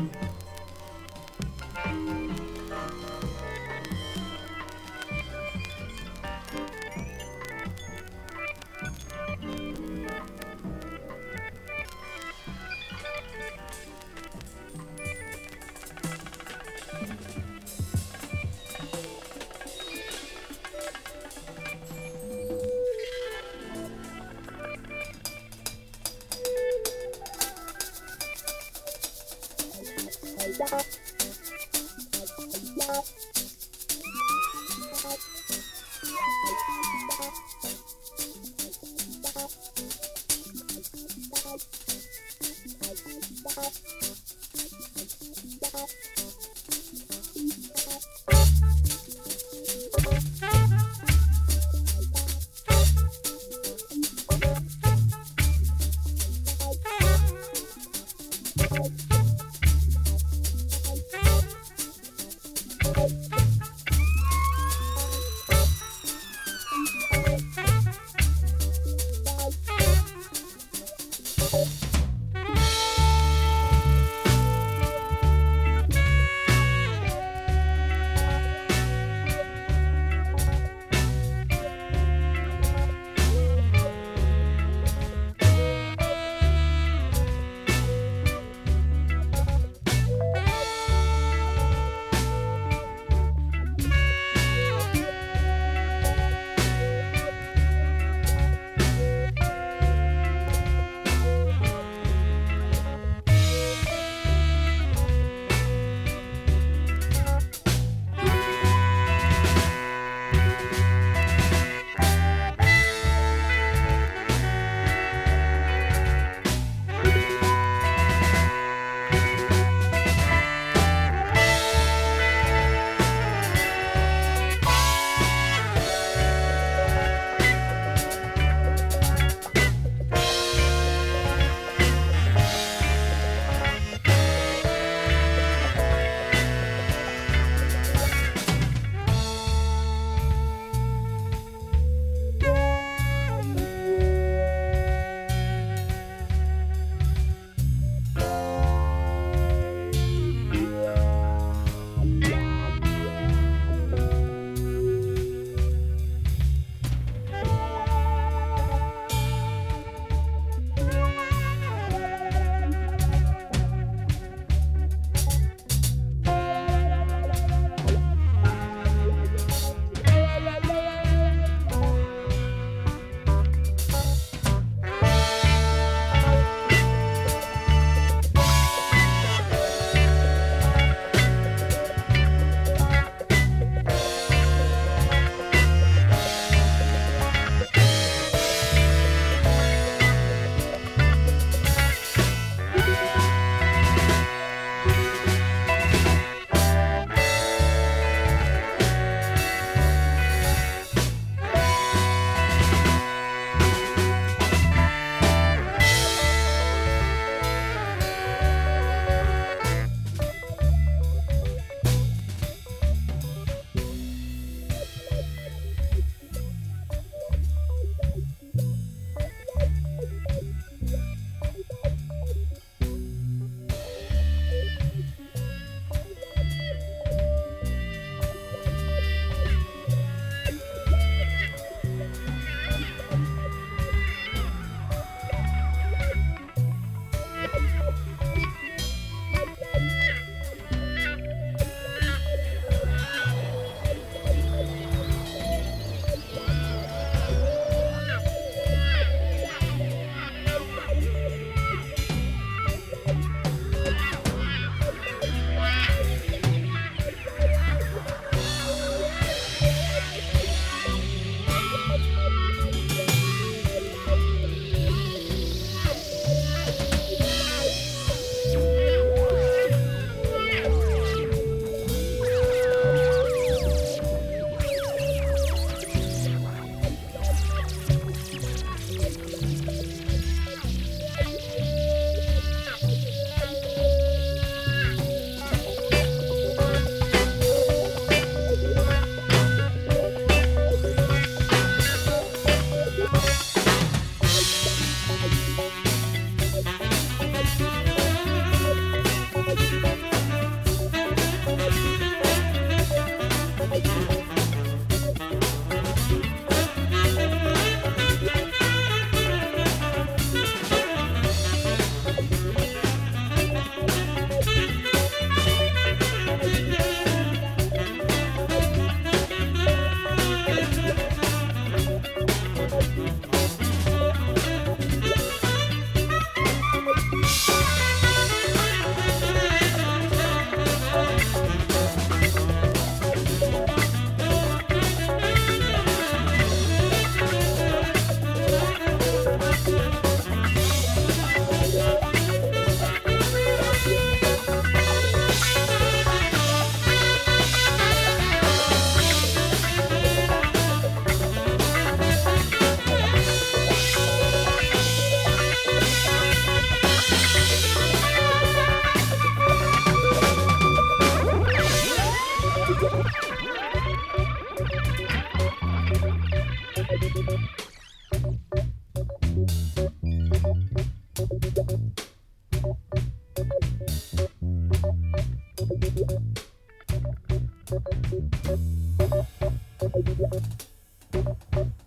Mm-hmm.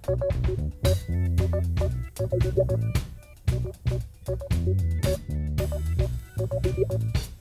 Thank you.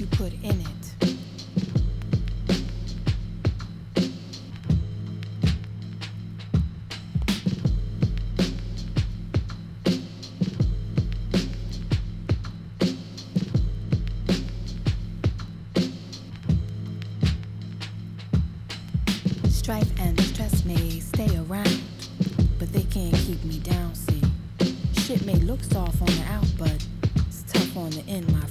you put in it. Strife and stress may stay around, but they can't keep me down, see. Shit may look soft on the out, but it's tough on the in, my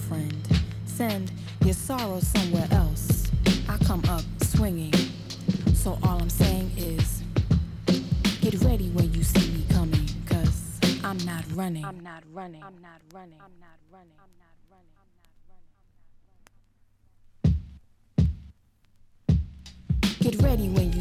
running. I'm not running. I'm not running. I'm not running. Get ready when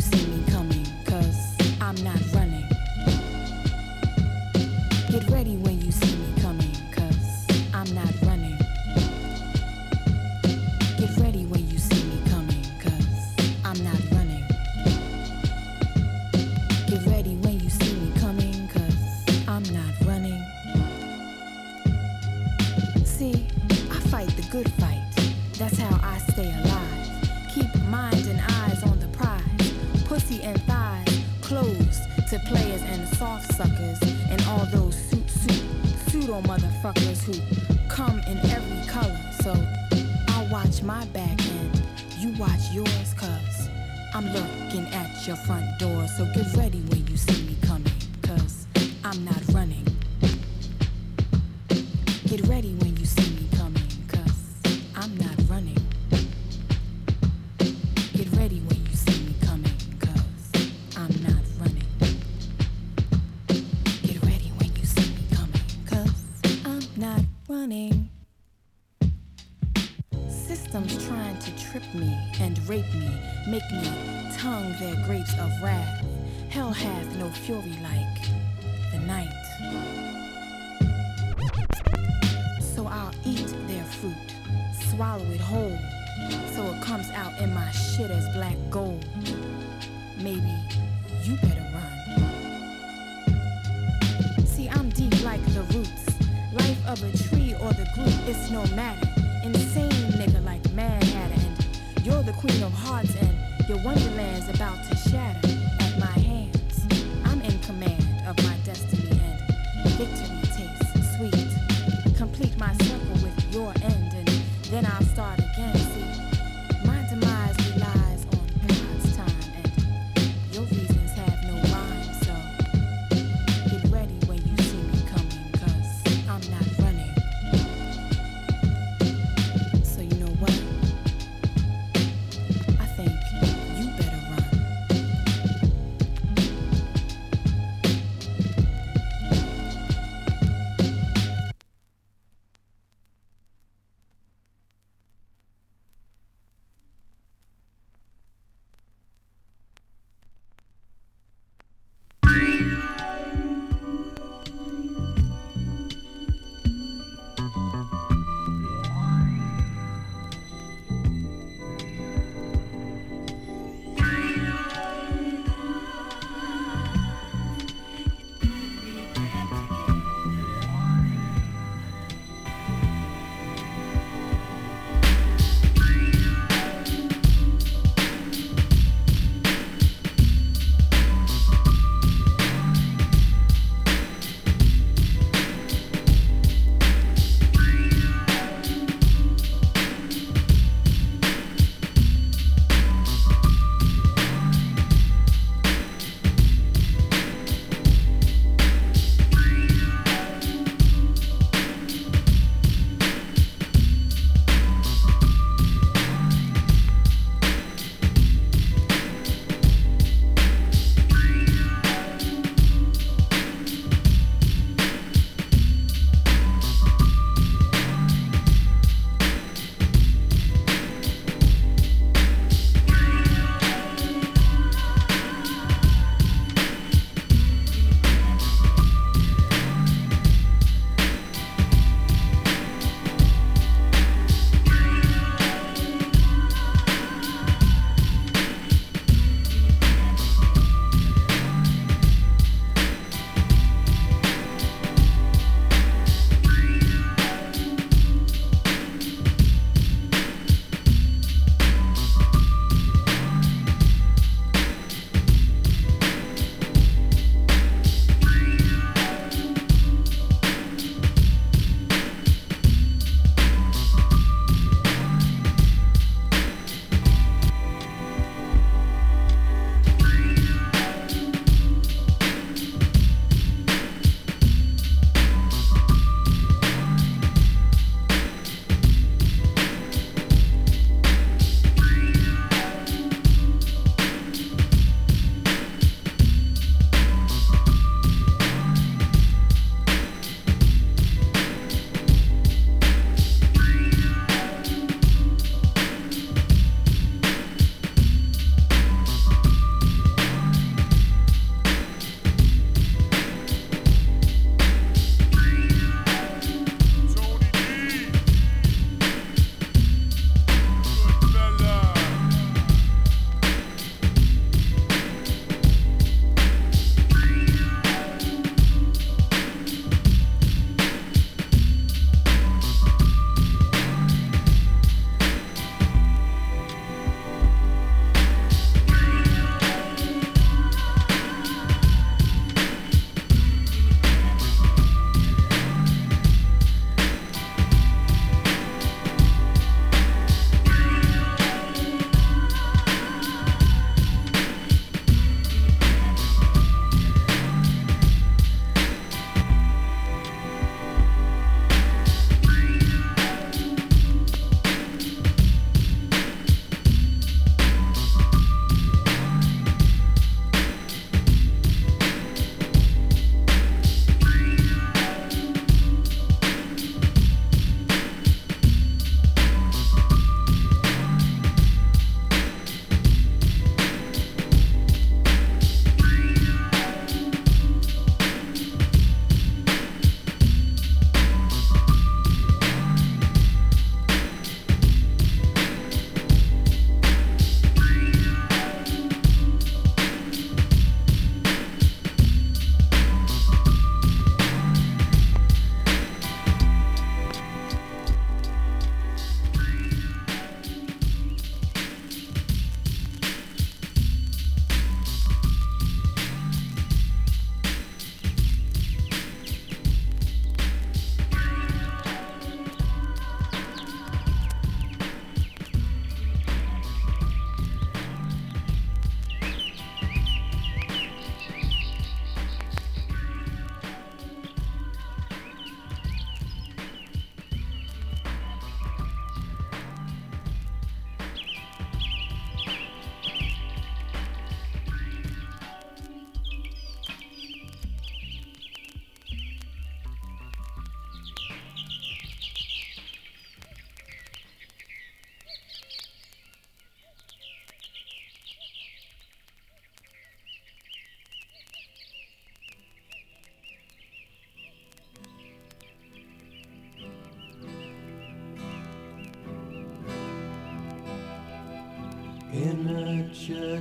I'm looking at your front door, so get ready when the roots. Life of a tree or the group, it's no matter. Insane nigga like Mad Hatter. And you're the queen of hearts and your wonderland's about to shatter at my hands. I'm in command of my destiny and victory tastes sweet. Complete my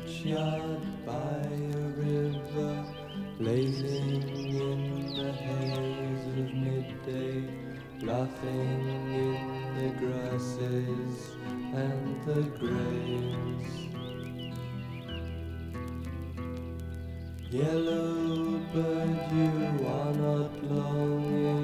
churchyard by a river, blazing in the haze of midday, laughing in the grasses and the graves. Yellow bird, you are not longing.